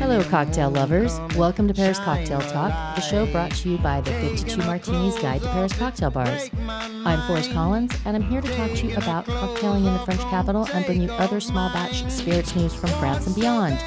Hello, cocktail lovers. Welcome to Paris Cocktail Talk, the show brought to you by the 52 Martinis Guide to Paris Cocktail Bars. I'm Forrest Collins, and I'm here to talk to you about cocktailing in the French capital and bring you other small batch spirits news from France and beyond.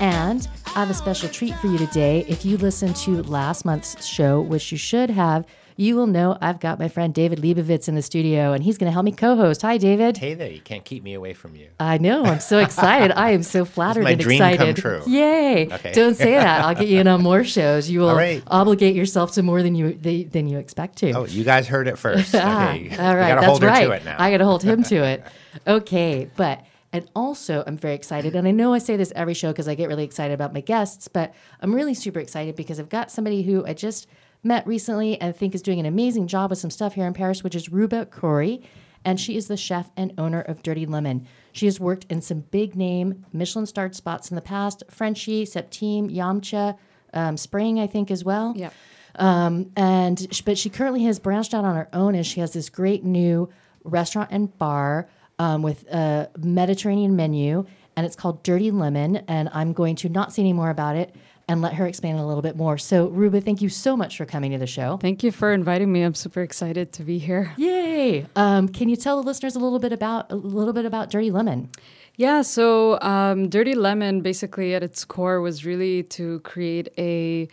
And I have a special treat for you today. If you listened to last month's show, which you should have, you will know I've got my friend David Lebovitz in the studio, and he's going to help me co-host. Hi, David. Hey there, you can't keep me away from you. I know. I'm so excited. I am so flattered my and dream come excited. true. Yay! Okay. Don't say that. I'll get you in on more shows. You will right. obligate yourself to more than you than you expect to. Oh, you guys heard it first. Ah, Okay. all right, that's hold her right. to it now. I got to hold him to it. Okay, but and also I'm very excited, and I know I say this every show because I get really excited about my guests, but I'm really super excited because I've got somebody who I just met recently and I think is doing an amazing job with some stuff here in Paris, which is Ruba Khoury, and she is the chef and owner of Dirty Lemon. She has worked in some big name Michelin starred spots in the past: Frenchie, Septime, Yamcha, um, Spring, I think as well. Yeah. Um, and but she currently has branched out on her own, and she has this great new restaurant and bar um, with a Mediterranean menu, and it's called Dirty Lemon. And I'm going to not say any more about it and let her explain a little bit more. So, Ruba, thank you so much for coming to the show. Thank you for inviting me. I'm super excited to be here. Yay! Um, can you tell the listeners a little bit about a little bit about Dirty Lemon? Yeah, so um, Dirty Lemon basically at its core was really to create a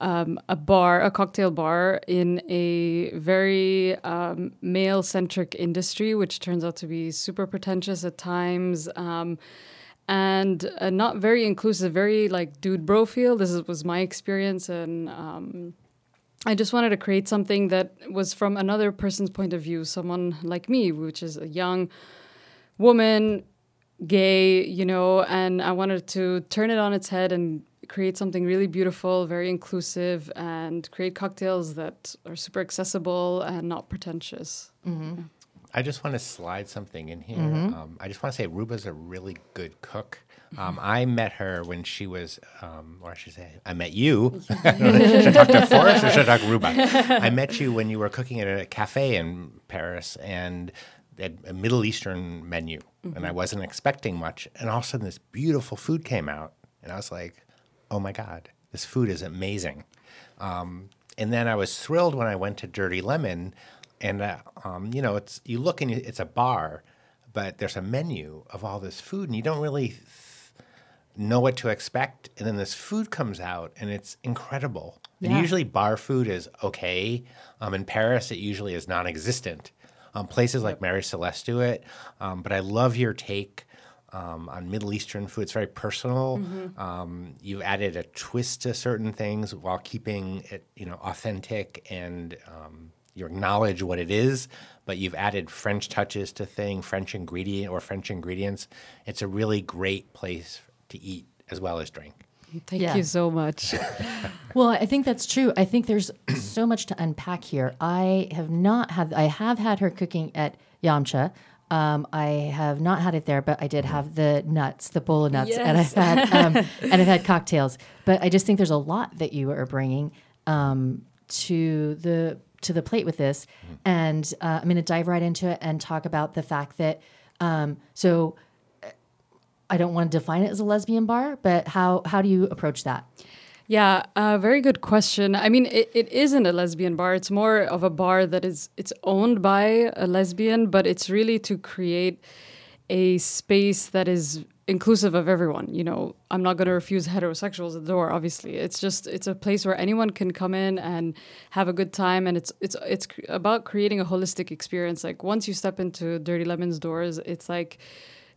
um, a bar, a cocktail bar in a very um, male centric industry, which turns out to be super pretentious at times. Um, and uh, not very inclusive, very like dude bro feel. This is, was my experience, and um, I just wanted to create something that was from another person's point of view, someone like me, which is a young woman, gay, you know, and I wanted to turn it on its head and create something really beautiful, very inclusive, and create cocktails that are super accessible and not pretentious. I just want to slide something in here. Mm-hmm. Um, I just want to say Ruba's a really good cook. Um, I met her when she was, um, or I should say, I met you. should I talk to Forrest or should I talk Ruba? I met you when you were cooking at a cafe in Paris and had a Middle Eastern menu, and I wasn't expecting much. And all of a sudden, this beautiful food came out, and I was like, "Oh my god, this food is amazing!" Um, and then I was thrilled when I went to Dirty Lemon, and uh, um, you know, it's you look and it's a bar, but there's a menu of all this food, and you don't really th- know what to expect. And then this food comes out, and it's incredible. And usually, bar food is okay. Um, in Paris, it usually is non-existent. Um, places like Mary Celeste do it, um, but I love your take. Um, on Middle Eastern food. It's very personal. Um, you've added a twist to certain things while keeping it, you know, authentic and um, you acknowledge what it is. But you've added French touches to thing, French ingredient or French ingredients. It's a really great place to eat as well as drink. Thank Yeah. you so much. Well, I think that's true. I think there's so much to unpack here. I have not had I have had her cooking at Yamcha. Um, I have not had it there, but I did have the nuts, the bowl of nuts, and I've had um, and I've had cocktails. But I just think there's a lot that you are bringing um, to the to the plate with this, and uh, I'm going to dive right into it and talk about the fact that um, so. I don't want to define it as a lesbian bar, but how how do you approach that? Yeah, uh, very good question. I mean, it, it isn't a lesbian bar. It's more of a bar that is it's owned by a lesbian, but it's really to create a space that is inclusive of everyone. You know, I'm not going to refuse heterosexuals at the door. Obviously, it's just it's a place where anyone can come in and have a good time, and it's it's it's cr- about creating a holistic experience. Like once you step into Dirty Lemon's doors, it's like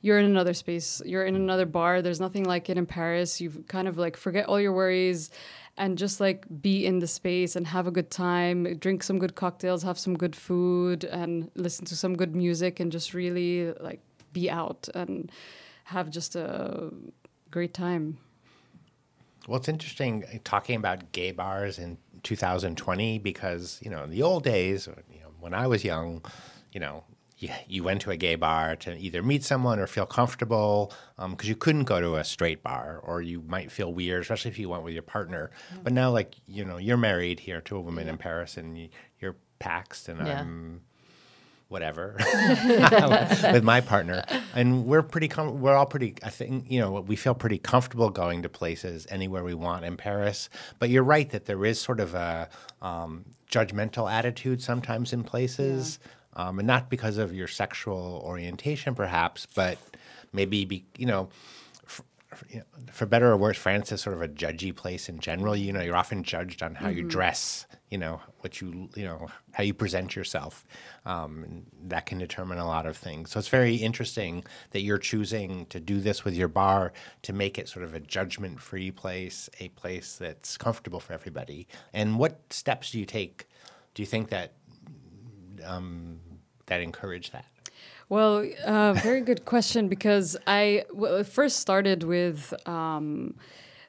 you're in another space you're in another bar there's nothing like it in paris you kind of like forget all your worries and just like be in the space and have a good time drink some good cocktails have some good food and listen to some good music and just really like be out and have just a great time Well, it's interesting uh, talking about gay bars in 2020 because you know in the old days, you know, when I was young, you know, you, you went to a gay bar to either meet someone or feel comfortable because you couldn't go to a straight bar or you might feel weird, especially if you went with your partner. But now, like you know, you're married here to a woman in Paris and you, you're paxed, and Yeah. I'm whatever with my partner and we're pretty com- we're all pretty i think you know we feel pretty comfortable going to places anywhere we want in paris but you're right that there is sort of a um, judgmental attitude sometimes in places yeah. um, and not because of your sexual orientation perhaps but maybe be you know you know, for better or worse, France is sort of a judgy place in general. You know, you're often judged on how mm-hmm. you dress, you know, what you, you know, how you present yourself. Um, that can determine a lot of things. So it's very interesting that you're choosing to do this with your bar to make it sort of a judgment free place, a place that's comfortable for everybody. And what steps do you take? Do you think that um, that encourage that? Well, uh, very good question because I first started with um,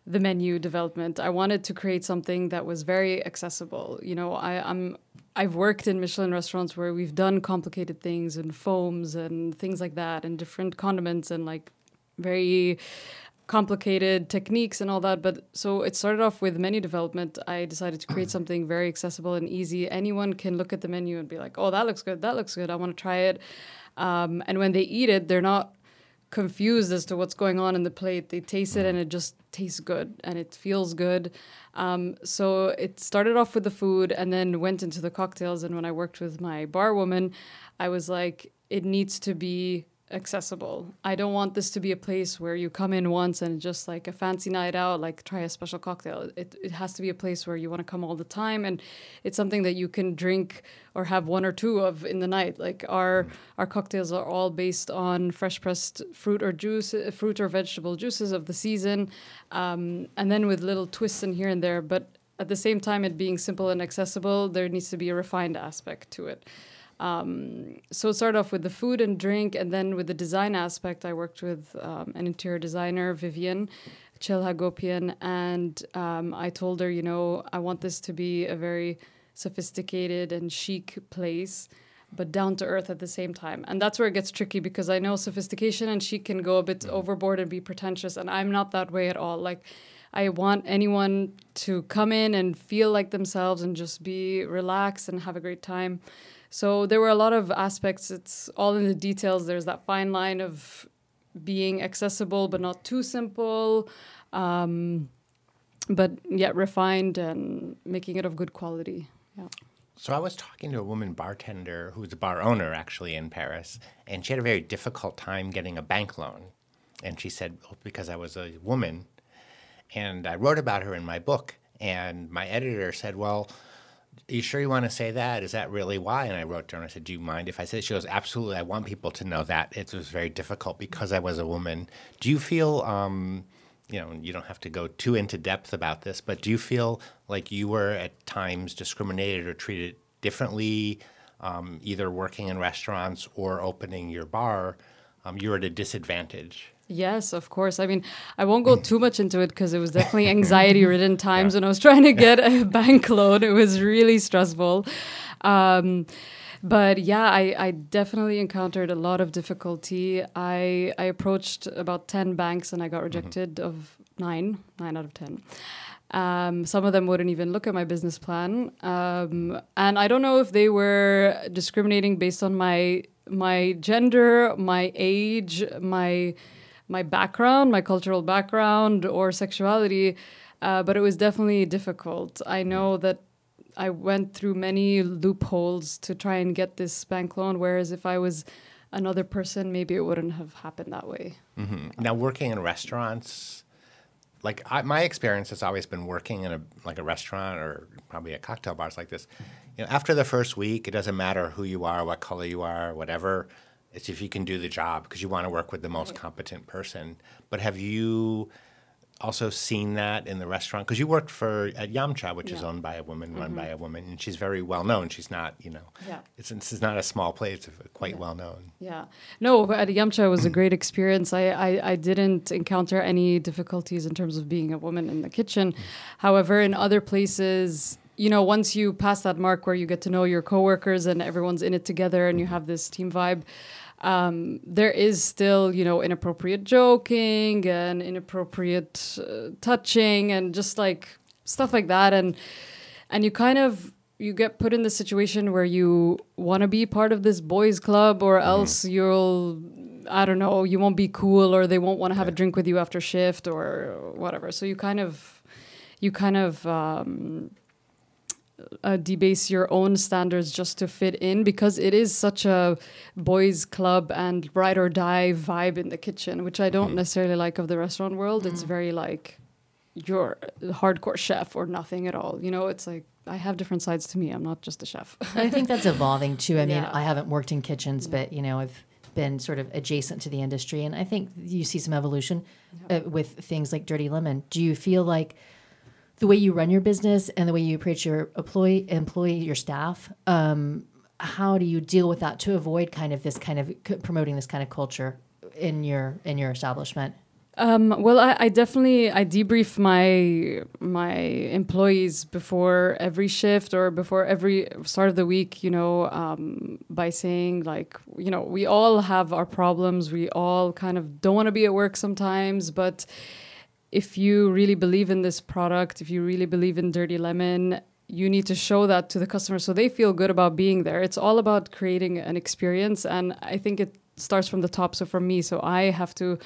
the menu development. I wanted to create something that was very accessible. You know, I, I'm I've worked in Michelin restaurants where we've done complicated things and foams and things like that and different condiments and like very complicated techniques and all that. But so it started off with menu development. I decided to create something very accessible and easy. Anyone can look at the menu and be like, oh, that looks good. That looks good. I want to try it. Um, and when they eat it, they're not confused as to what's going on in the plate. They taste it and it just tastes good and it feels good. Um, so it started off with the food and then went into the cocktails. And when I worked with my bar woman, I was like, it needs to be accessible. I don't want this to be a place where you come in once and just like a fancy night out, like try a special cocktail. It, it has to be a place where you want to come all the time and it's something that you can drink or have one or two of in the night. Like our our cocktails are all based on fresh pressed fruit or juice, fruit or vegetable juices of the season, um, and then with little twists in here and there. But at the same time, it being simple and accessible, there needs to be a refined aspect to it. Um, so it started off with the food and drink, and then with the design aspect, I worked with um, an interior designer, Vivian Chilhagopian, and um, I told her, you know, I want this to be a very sophisticated and chic place, but down to earth at the same time. And that's where it gets tricky because I know sophistication and chic can go a bit overboard and be pretentious, and I'm not that way at all. Like, I want anyone to come in and feel like themselves and just be relaxed and have a great time. So there were a lot of aspects. It's all in the details. There's that fine line of being accessible but not too simple, um, but yet refined and making it of good quality. Yeah. So I was talking to a woman bartender who's a bar owner actually in Paris, and she had a very difficult time getting a bank loan. And she said, well, because I was a woman, and I wrote about her in my book. And my editor said, well, you sure you want to say that? Is that really why? And I wrote to her and I said, Do you mind if I say it? She goes, Absolutely. I want people to know that. It was very difficult because I was a woman. Do you feel, um, you know, you don't have to go too into depth about this, but do you feel like you were at times discriminated or treated differently, um, either working in restaurants or opening your bar? Um, you were at a disadvantage. Yes, of course. I mean, I won't go too much into it because it was definitely anxiety ridden times yeah. when I was trying to get a bank loan. It was really stressful. Um, but yeah, I, I definitely encountered a lot of difficulty. I, I approached about 10 banks and I got mm-hmm. rejected mm-hmm. of nine, nine out of 10. Um, some of them wouldn't even look at my business plan. Um, and I don't know if they were discriminating based on my my gender, my age, my my background, my cultural background, or sexuality, uh, but it was definitely difficult. I know that I went through many loopholes to try and get this bank loan, whereas if I was another person, maybe it wouldn't have happened that way. Mm-hmm. Now, working in restaurants, like I, my experience has always been working in a like a restaurant or probably a cocktail bars like this. You know, after the first week, it doesn't matter who you are, what color you are, whatever. It's if you can do the job because you want to work with the most competent person. But have you also seen that in the restaurant? Because you worked for at Yamcha, which yeah. is owned by a woman, mm-hmm. run by a woman, and she's very well known. She's not, you know, yeah. it's, it's not a small place, it's quite yeah. well known. Yeah. No, at Yamcha was a great experience. I, I, I, didn't encounter any difficulties in terms of being a woman in the kitchen. Mm. However, in other places, you know, once you pass that mark where you get to know your coworkers and everyone's in it together and you have this team vibe, um, there is still, you know, inappropriate joking and inappropriate uh, touching and just like stuff like that. And and you kind of you get put in the situation where you want to be part of this boys club or else you'll I don't know, you won't be cool or they won't want to have a drink with you after shift or whatever. So you kind of you kind of um, uh, debase your own standards just to fit in because it is such a boys club and ride or die vibe in the kitchen, which I don't necessarily like of the restaurant world. It's very like you're a hardcore chef or nothing at all. You know, it's like I have different sides to me. I'm not just a chef. I think that's evolving too. I mean, Yeah. I haven't worked in kitchens, but you know, I've been sort of adjacent to the industry, and I think you see some evolution uh, with things like Dirty Lemon. Do you feel like the way you run your business and the way you approach your employee, employee, your staff? Um, how do you deal with that to avoid kind of this kind of promoting this kind of culture in your in your establishment? Um, well, I, I definitely I debrief my my employees before every shift or before every start of the week. You know, um, by saying like, you know, we all have our problems. We all kind of don't want to be at work sometimes, but if you really believe in this product, if you really believe in Dirty Lemon, you need to show that to the customer so they feel good about being there. It's all about creating an experience, and I think it starts from the top. So for me, so I have to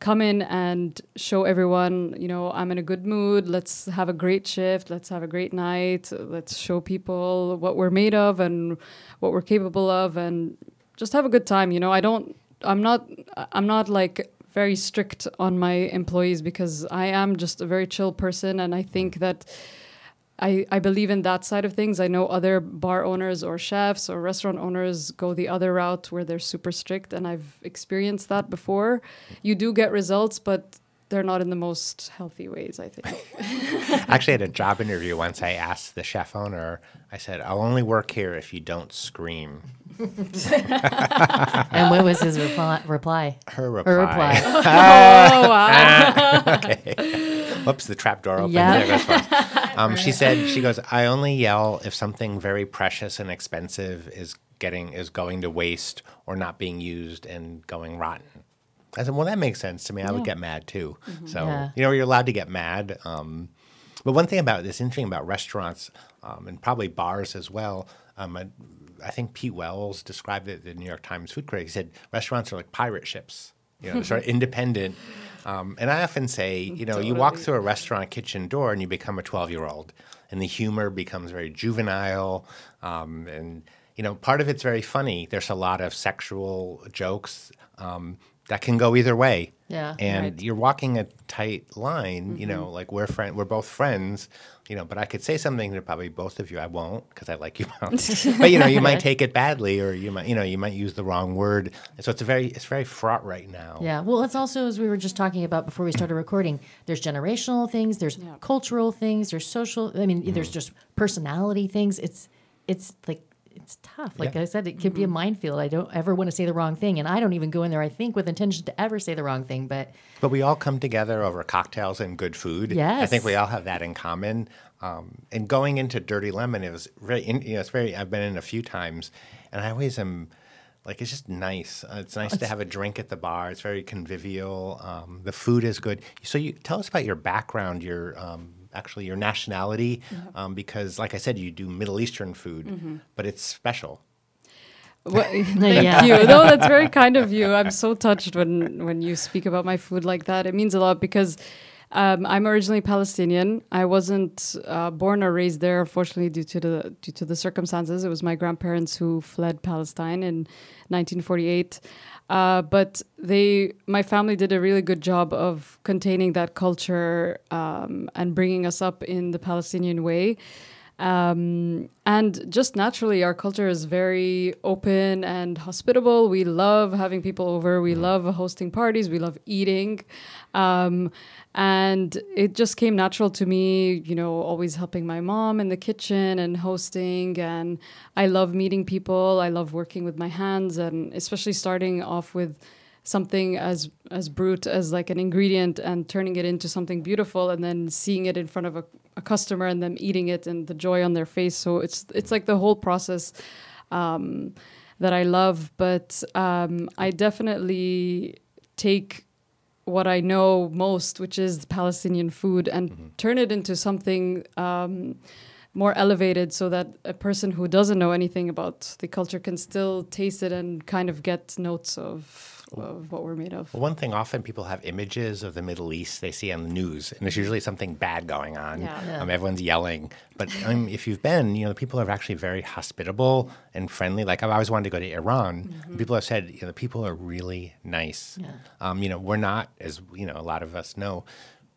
come in and show everyone, you know, I'm in a good mood. Let's have a great shift. Let's have a great night. Let's show people what we're made of and what we're capable of and just have a good time, you know. I don't I'm not I'm not like very strict on my employees because I am just a very chill person and I think mm. that I, I believe in that side of things. I know other bar owners or chefs or restaurant owners go the other route where they're super strict, and I've experienced that before. You do get results, but they're not in the most healthy ways, I think. Actually had a job interview once. I asked the chef owner, I said, I'll only work here if you don't scream. And what was his reply? reply? Her reply. Her reply. oh, wow. okay. Whoops, the trap door opened. Yeah. There goes fun. Um, she said, she goes, I only yell if something very precious and expensive is getting is going to waste or not being used and going rotten. I said, well, that makes sense to me. I would get mad too. So, Yeah. you know, you're allowed to get mad. Um, but one thing about this interesting about restaurants um, and probably bars as well. Um, I, think Pete Wells described it, the New York Times food critic. He said restaurants are like pirate ships. You know, sort of independent. Um, and I often say, you know, you walk through a restaurant kitchen door and you become a 12 year old, and the humor becomes very juvenile. Um, and, you know, part of it's very funny. There's a lot of sexual jokes um, that can go either way. Yeah, And right. you're walking a tight line, you know, mm-hmm. like we're friend, we're both friends, you know. But I could say something to probably both of you. I won't because I like you both. but you know, you might take it badly, or you might, you know, you might use the wrong word. So it's a very, it's very fraught right now. Yeah. Well, it's also as we were just talking about before we started recording. There's generational things. There's Yeah. cultural things. There's social. I mean, there's mm. just personality things. It's it's like it's tough. Like Yeah. I said, it could be a minefield. I don't ever want to say the wrong thing, and I don't even go in there. I think with intention to ever say the wrong thing, but But we all come together over cocktails and good food. Yes, I think we all have that in common. Um, and going into Dirty Lemon, it was very, you know, it's very. I've been in a few times, and I always am. Like it's just nice. Uh, it's nice to have a drink at the bar. It's very convivial. Um, the food is good. So you tell us about your background, your um, actually your nationality, um, because like I said, you do Middle Eastern food, but it's special. Well, thank Yeah. you. No, that's very kind of you. I'm so touched when when you speak about my food like that. It means a lot because um, I'm originally Palestinian. I wasn't uh, born or raised there, unfortunately, due to the due to the circumstances. It was my grandparents who fled Palestine in 1948. Uh, but they, my family, did a really good job of containing that culture um, and bringing us up in the Palestinian way. Um, and just naturally, our culture is very open and hospitable. We love having people over. We love hosting parties. We love eating. Um, and it just came natural to me, you know, always helping my mom in the kitchen and hosting. And I love meeting people. I love working with my hands, and especially starting off with something as as brute as like an ingredient and turning it into something beautiful and then seeing it in front of a, a customer and them eating it and the joy on their face. So it's it's like the whole process um, that I love. But um, I definitely take what I know most which is Palestinian food and turn it into something um, more elevated so that a person who doesn't know anything about the culture can still taste it and kind of get notes of, of what we're made of. Well, one thing often people have images of the Middle East they see on the news, and there's usually something bad going on. Yeah. Yeah. Um, everyone's yelling. But um, if you've been, you know, the people are actually very hospitable and friendly. Like I've always wanted to go to Iran. and People have said, you know, the people are really nice. Yeah. Um, you know, we're not, as you know, a lot of us know,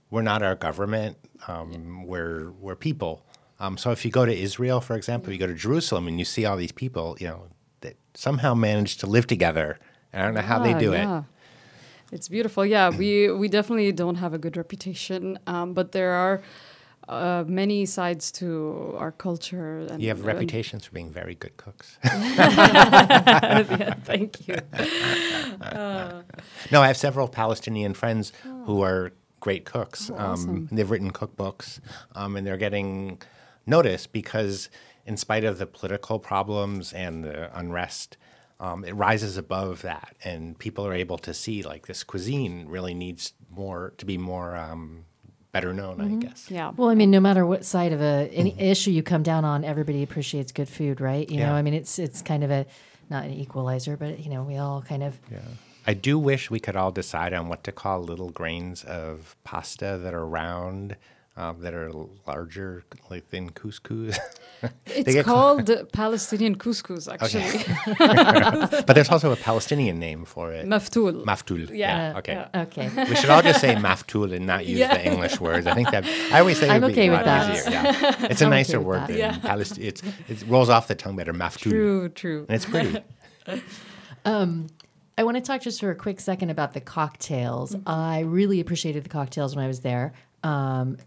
we're not our government. Um, We're we're people. Um, so if you go to Israel, for example, you go to Jerusalem, and you see all these people, you know, that somehow manage to live together. And I don't know how they do it. It's beautiful. Yeah, we we definitely don't have a good reputation, um, but there are uh, many sides to our culture. And, You have reputations for being very good cooks. yeah, thank you. no, I have several Palestinian friends who are great cooks. Oh, awesome. um, they've written cookbooks, um, and they're getting noticed because, in spite of the political problems and the unrest, um, it rises above that, and people are able to see like this cuisine really needs more to be more um, better known. I guess. Yeah. Well, I mean, no matter what side of a any issue you come down on, everybody appreciates good food, right? You know, I mean, it's it's kind of a not an equalizer, but you know, we all kind of Yeah. I do wish we could all decide on what to call little grains of pasta that are round, um, that are larger, like than couscous. It's get ca- called Palestinian couscous, actually. but there's also a Palestinian name for it. Maftoul. Maftul. Yeah, Okay. yeah. okay. We should all just say maftul and not use Yeah. the English words. I think that I always say it I'm would okay be a with lot that. easier. Yeah. It's a I'm nicer with word than Yeah. Palestinian. It's it rolls off the tongue better. Maftul. True, true. And it's pretty. I want to talk just for a quick second about the cocktails. I really appreciated the cocktails when I was there. Um,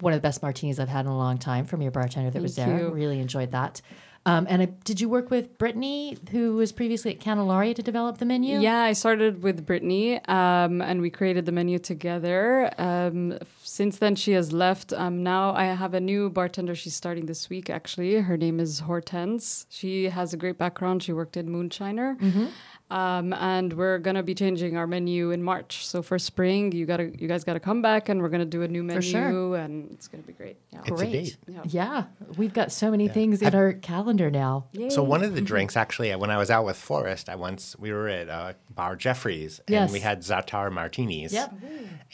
one of the best martinis I've had in a long time from your bartender that was there. you. Really enjoyed that. Um, and I, did you work with Brittany, who was previously at Candelaria, to develop the menu? Yeah, I started with Brittany, um, and we created the menu together. Um, since then, she has left. Um, now I have a new bartender. She's starting this week. Actually, her name is Hortense. She has a great background. She worked in Moonshiner. Um, and we're gonna be changing our menu in March. So for spring, you gotta, you guys gotta come back, and we're gonna do a new menu, sure. and it's gonna be great. Yeah. It's a Great. date. Yeah. Yeah, we've got so many things in our calendar now. So one of the drinks, actually, when I was out with Forrest, I once we were at uh, Bar Jeffries, and Yes. we had Za'atar martinis. Yep.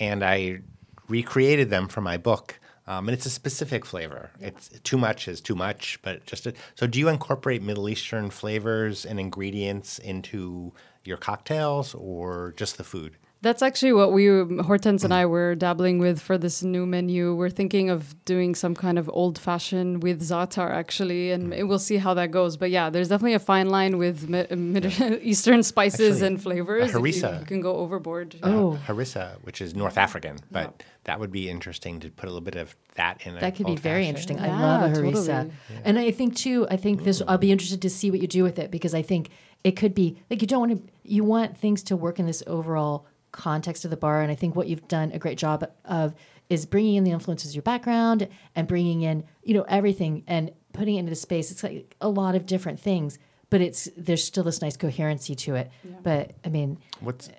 And I recreated them for my book, um, and it's a specific flavor. It's too much is too much, but just a, so. Do you incorporate Middle Eastern flavors and ingredients into your cocktails, or just the food? That's actually what we, Hortense and I, were dabbling with for this new menu. We're thinking of doing some kind of old fashioned with za'atar, actually, and we'll see how that goes. But yeah, there's definitely a fine line with mi- Middle Eastern spices Actually, and flavors. If you- harissa. You, can go overboard. Oh. Uh, harissa, which is North African, but that would be interesting to put a little bit of that in. That could be very old-fashioned. interesting. I love a harissa, totally. and I think too. I think this. I'll be interested to see what you do with it because I think it could be like you don't want to. You want things to work in this overall context of the bar, and I think what you've done a great job of is bringing in the influences of your background and bringing in you know everything and putting it into the space. It's like a lot of different things, but it's there's still this nice coherency to it. But I mean, What's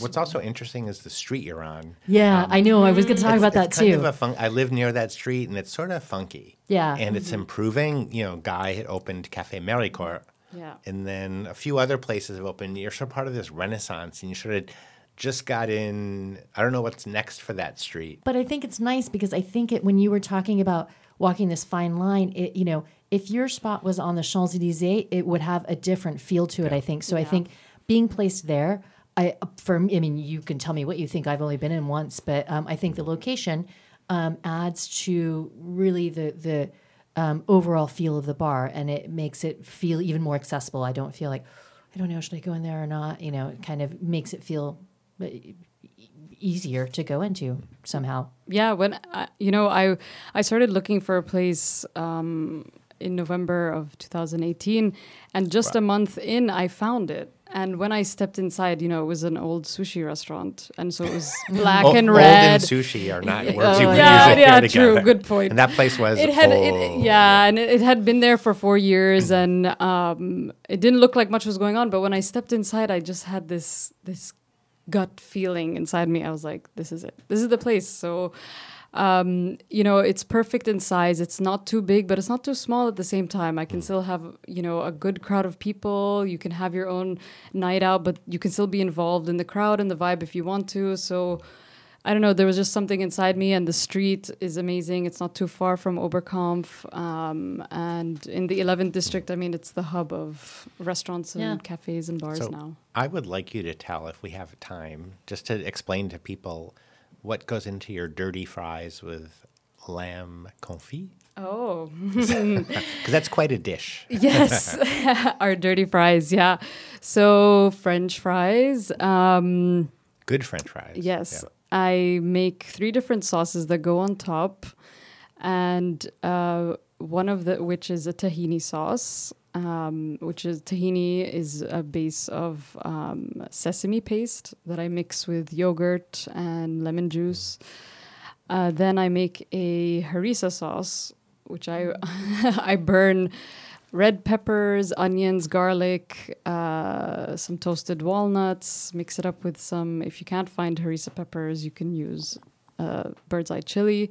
What's also interesting is the street you're on. yeah, I know. I was going to talk Um, It's- about that kind too. Of a fun- I live near that street, and it's sort of funky. Yeah. and it's improving. You know, Guy had opened Cafe Mericourt, Yeah. and then a few other places have opened. You're sort of part of this renaissance, and you sort of just got in. I don't know what's next for that street. But I think it's nice because I think it when you were talking about walking this fine line, it you know, if your spot was on the Champs Elysees, it would have a different feel to it. I think so. I think being placed there, I for I mean, you can tell me what you think. I've only been in once, but um, I think the location um, adds to really the the um, overall feel of the bar, and it makes it feel even more accessible. I don't feel like I don't know should I go in there or not. You know, it kind of makes it feel easier to go into somehow. yeah when I, you know i i started looking for a place um, in november of 2018 and just a month in i found it and when i stepped inside you know it was an old sushi restaurant and so it was black O- and old red and sushi are not Yeah. words you Oh, yeah, usually yeah, hear true. together. Good point. And that place was it had it, old. yeah and it, it had been there for four years and um, it didn't look like much was going on but when i stepped inside i just had this this gut feeling inside me i was like this is it this is the place so um, you know, it's perfect in size. It's not too big, but it's not too small at the same time. I can still have, you know, a good crowd of people. You can have your own night out, but you can still be involved in the crowd and the vibe if you want to. So, I don't know. There was just something inside me, and the street is amazing. It's not too far from Oberkampf, um, and in the 11th district, I mean, it's the hub of restaurants and Yeah. cafes and bars So now. I would like you to tell, if we have time, just to explain to people what goes into your dirty fries with lamb confit. Oh, Because that's quite a dish. yes, our dirty fries. Yeah, so French fries. Um, Good French fries. Yes, Yeah. I make three different sauces that go on top, and uh, one of the which is a tahini sauce, um, which is tahini is a base of um, sesame paste that I mix with yogurt and lemon juice. Uh, then I make a harissa sauce, which I I burn red peppers, onions, garlic, uh, some toasted walnuts. Mix it up with some. If you can't find harissa peppers, you can use uh, bird's eye chili.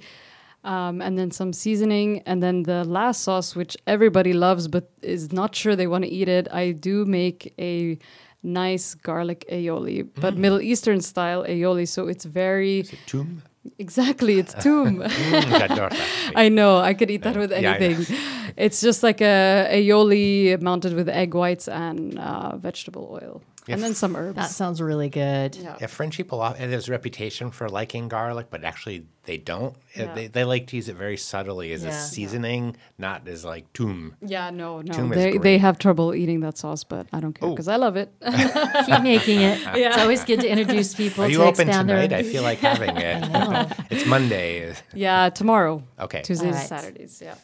Um, and then some seasoning, and then the last sauce, which everybody loves but is not sure they want to eat it. I do make a nice garlic aioli, but Middle Eastern style aioli, so it's very Toum? Exactly it's toum. Mm. I know. I could eat that with Yeah, I know. anything. it's just like a aioli mounted with egg whites and uh, vegetable oil, and then some herbs. That sounds really good. yeah. Yeah, French people off- and there's a reputation for liking garlic, but actually they don't. Yeah. They, they like to use it very subtly as a Yeah. seasoning, not as like toum. Yeah, no, no. Toum is They, they have trouble eating that sauce, but I don't care because I love it. Keep making it. It's always good to introduce people Are you to open expand tonight? their. I feel like having it. know. it's Monday. yeah, tomorrow. Okay. Tuesdays, All right. Saturdays. Yeah.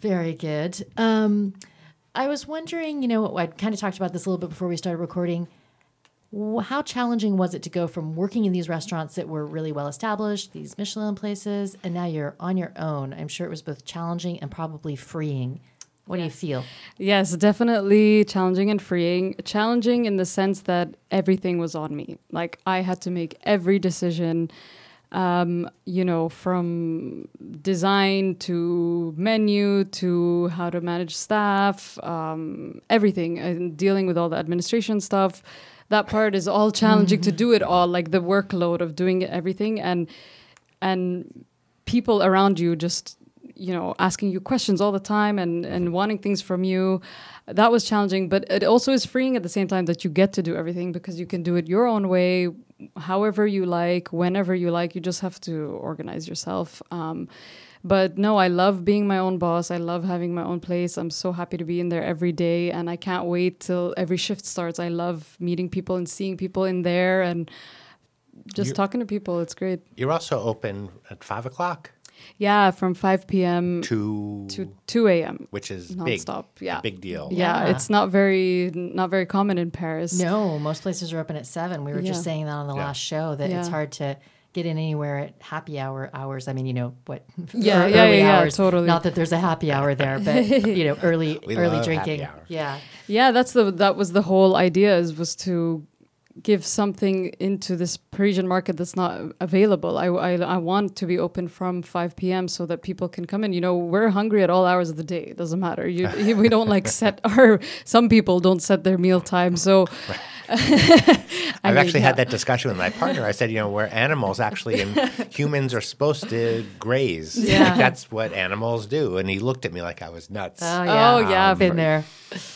Very good. Um, I was wondering, you know, I kind of talked about this a little bit before we started recording. How challenging was it to go from working in these restaurants that were really well established, these Michelin places, and now you're on your own? I'm sure it was both challenging and probably freeing. What do you feel? Yes, definitely challenging and freeing. Challenging in the sense that everything was on me. Like I had to make every decision, um, you know, from design to menu to how to manage staff, um, everything, and dealing with all the administration stuff. That part is all challenging to do it all, like the workload of doing everything and and people around you just you know asking you questions all the time and and wanting things from you. That was challenging but it also is freeing at the same time that you get to do everything because you can do it your own way however you like whenever you like you just have to organize yourself. Um, but no i love being my own boss. I love having my own place. I'm so happy to be in there every day and i can't wait till every shift starts. I love meeting people and seeing people in there and just You- talking to people. It's great. You're also open at five o'clock yeah, from 5 p.m. to, to 2 a.m. which is nonstop. big. Yeah. a big deal. Yeah, Yeah. it's not very not very common in Paris. No, most places are open at seven. We were just saying that on the Yeah. last show that it's hard to get in anywhere at happy hour hours. I mean, you know what? Yeah, yeah, early yeah, yeah, hours. totally. Not that there's a happy hour there, but you know, early We early drinking. Yeah. Yeah, that's the that was the whole idea is was to give something into this Parisian market that's not available. I, I, I want to be open from 5 p.m. so that people can come in. You know, we're hungry at all hours of the day. It doesn't matter. You, we don't like set our, some people don't set their meal time. So I've mean, actually yeah. had that discussion with my partner. I said, you know, we're animals actually, and humans are supposed to graze. Yeah. Like, that's what animals do. And he looked at me like I was nuts. Oh yeah. Oh, yeah, I've been for- there.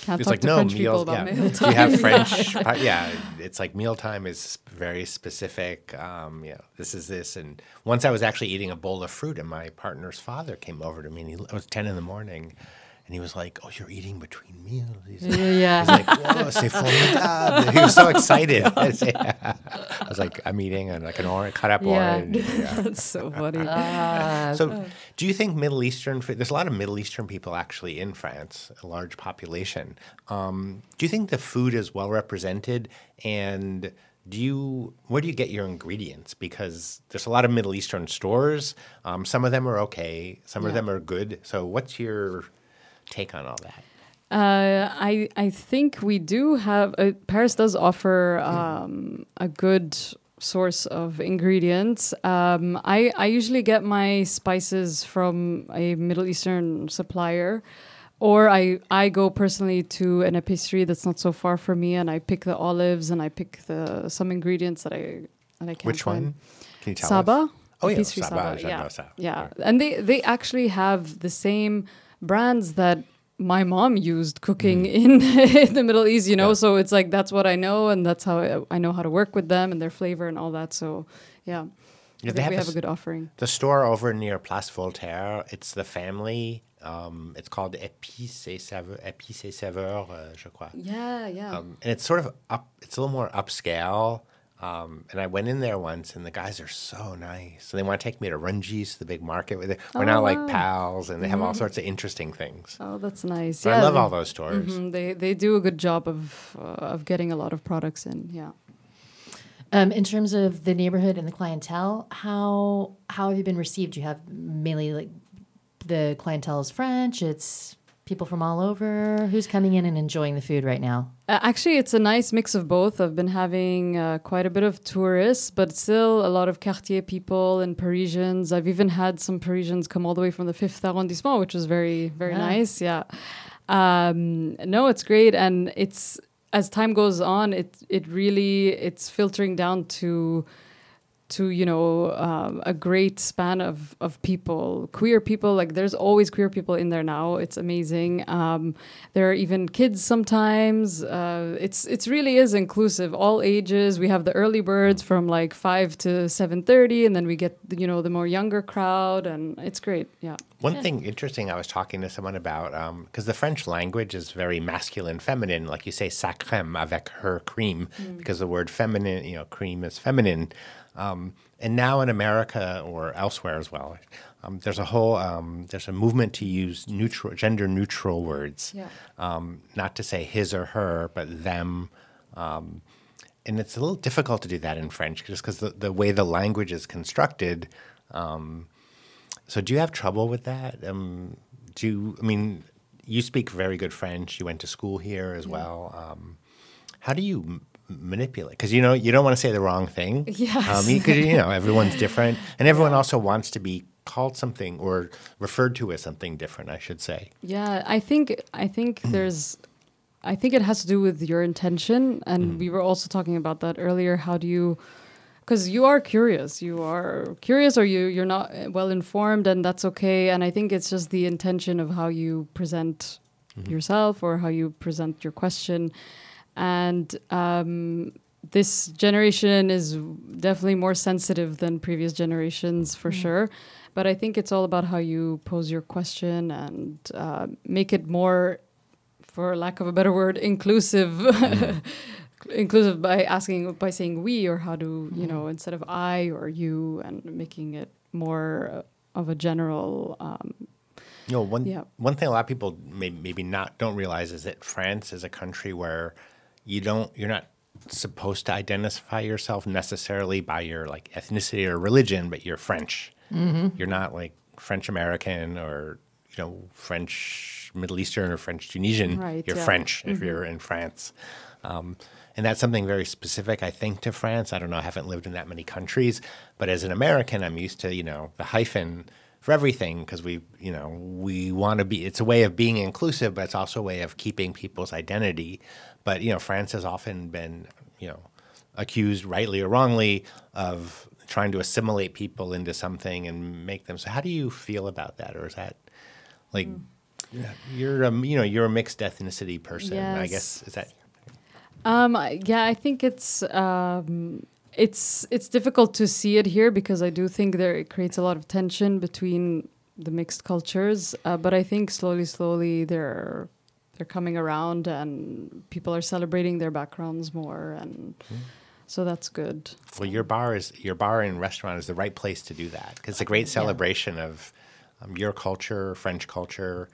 Can't It's like to no French meals. people about Yeah. meal you have time. French? but yeah, it's like mealtime is very specific. Um, you know, this is this. And once I was actually eating a bowl of fruit, and my partner's father came over to me, and he, it was ten in the morning, and he was like, "Oh, you're eating between meals." He's like, Yeah. He's like, "Whoa, c'est formidable!" He was so excited. I was like, "I'm eating and like an orange, cut up Yeah. orange." Yeah. That's so funny. Uh, So, do you think Middle Eastern? There's a lot of Middle Eastern people actually in France, a large population. Um, do you think the food is well represented? And do you where do you get your ingredients? Because there's a lot of Middle Eastern stores. Um, some of them are okay, some of them are good. So, what's your take on all that? Uh, I I think we do have uh, Paris does offer um, a good source of ingredients. Um, I I usually get my spices from a Middle Eastern supplier. Or I, I go personally to an épicerie that's not so far from me, and I pick the olives and I pick the some ingredients that I that I can Which find. one? Can you tell Saba. us? Oh, yeah, Épicerie Saba, Yeah, j'adore ça. yeah, and they they actually have the same brands that my mom used cooking in, in the Middle East. You know, Mm. Yeah. so it's like that's what I know, and that's how I, I know how to work with them and their flavor and all that. So, yeah, Yeah, they have we a have a good offering. The store over near Place Voltaire, it's the family. Um, it's called Épices et Saveurs, Épices et Saveurs, uh, je crois. Yeah, yeah. Um, and it's sort of up. It's a little more upscale. Um, and I went in there once, and the guys are so nice. So they want to take me to Rungis, the big market. With it. We're Oh, now. Mm-hmm. like pals, and they have all sorts of interesting things. oh, that's nice. So yeah, I love they- all those stores. mhm, They they do a good job of uh, of getting a lot of products in. Yeah. Um, in terms of the neighborhood and the clientele, how how have you been received? You have mainly like the clientele is French. It's people from all over. Who's coming in and enjoying the food right now? Uh, actually, it's a nice mix of both. I've been having uh, quite a bit of tourists, but still a lot of quartier people and Parisians. I've even had some Parisians come all the way from the fifth arrondissement, which was very, very Yeah. nice. Yeah. Um, no, it's great, and it's as time goes on, it it really it's filtering down to to you know um, a great span of of people queer people. Like there's always queer people in there now. It's amazing. Um, there are even kids sometimes. Uh, it's it's really is inclusive. All ages. We have the early birds from like 5 to 7.30 and then we get you know the more younger crowd and it's great. Yeah One thing interesting I was talking to someone about, because the French language is very masculine, feminine. Like you say, sa crème avec her cream, because the word feminine, you know, cream is feminine. Um, and now in America or elsewhere as well, um, there's a whole, um, there's a movement to use neutral, gender neutral words. Yeah. Um, not to say his or her, but them. Um, and it's a little difficult to do that in French just because the, the way the language is constructed. Um, so do you have trouble with that? Um, do you, I mean, you speak very good French. You went to school here as well. Um, how do you m- manipulate? Because you know you don't want to say the wrong thing. Yes. Um, you, know everyone's different, and everyone also wants to be called something or referred to as something different. I should say. Yeah, I think I think there's I think it has to do with your intention and we were also talking about that earlier how do you because you are curious. You are curious or you you're not well informed and that's okay. And I think it's just the intention of how you present yourself or how you present your question. And um this generation is definitely more sensitive than previous generations for sure. But i think it's all about how you pose your question and uh, make it more for lack of a better word inclusive inclusive by asking by saying we or how do you know instead of i or you and making it more uh, of a general um, You know, one Yeah. one thing a lot of people may, maybe not don't realize is that France is a country where you don't you're not supposed to identify yourself necessarily by your like ethnicity or religion, but you're French. You're not like French American or you know French Middle Eastern or French Tunisian. Right, you're yeah. French if you're in France. Um, and that's something very specific, I think, to France. I don't know. I haven't lived in that many countries, but as an American, I'm used to you know the hyphen for everything because we you know we want to be. It's a way of being inclusive, but it's also a way of keeping people's identity. But you know, France has often been you know accused, rightly or wrongly, of trying to assimilate people into something and make them. So, how do you feel about that, or is that like? Hmm. Yeah, you're a you know you're a mixed ethnicity person. I guess is that Um, yeah, I think it's um, it's it's difficult to see it here because I do think there it creates a lot of tension between the mixed cultures. Uh, but I think slowly, slowly they're they're coming around, and people are celebrating their backgrounds more, and so that's good. Well, your bar is your bar and restaurant is the right place to do that because it's a great celebration of um, your culture, French culture,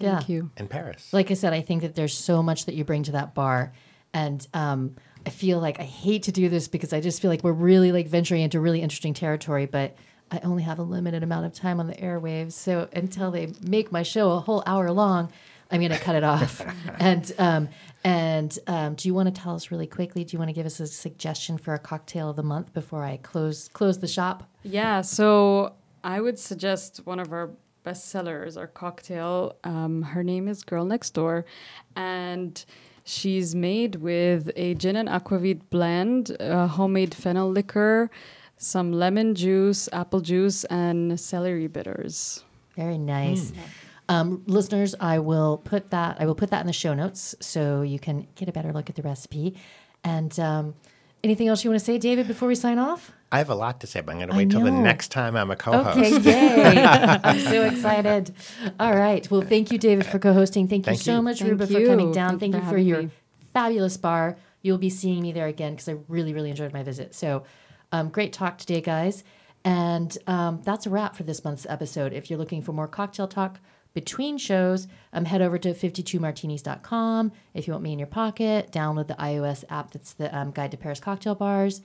Thank Yeah. you. in Paris. Like I said, I think that there's so much that you bring to that bar, and um, I feel like I hate to do this because I just feel like we're really like venturing into really interesting territory, but. I only have a limited amount of time on the airwaves, so until they make my show a whole hour long, I'm going to cut it off. and um, and um, do you want to tell us really quickly? Do you want to give us a suggestion for a cocktail of the month before I close close the shop? Yeah, so I would suggest one of our bestsellers, our cocktail. Um, her name is Girl Next Door, and she's made with a gin and aquavit blend, a homemade fennel liquor, some lemon juice, apple juice, and celery bitters. Very nice. Um, listeners, I will put that I will put that in the show notes so you can get a better look at the recipe. And um, anything else you want to say, David, before we sign off? I have a lot to say, but I'm going to wait till the next time I'm a co-host. Okay, yay! I'm so excited. All right. Well, thank you, David, for co-hosting. Thank, Thank you so you. much, Thank Ruba, for coming down. Thank Thank you you for for your me. fabulous bar. You'll be seeing me there again because I really, really enjoyed my visit. So, um, great talk today, guys. And um, that's a wrap for this month's episode. If you're looking for more cocktail talk between shows, um, head over to 52martinis.com. If you want me in your pocket, download the iOS app that's the um, Guide to Paris Cocktail Bars.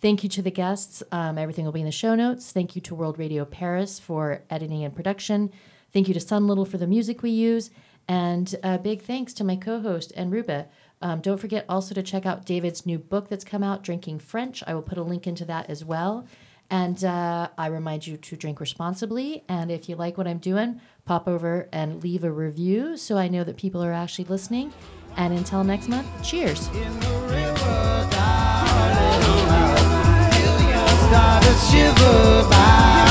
Thank you to the guests. Um, everything will be in the show notes. Thank you to World Radio Paris for editing and production. Thank you to Sun Little for the music we use. And a big thanks to my co host and Ruba. Um, don't forget also to check out David's new book that's come out, Drinking French. I will put a link into that as well. And uh, I remind you to drink responsibly. And if you like what I'm doing, pop over and leave a review so I know that people are actually listening. And until next month, cheers. Shiver by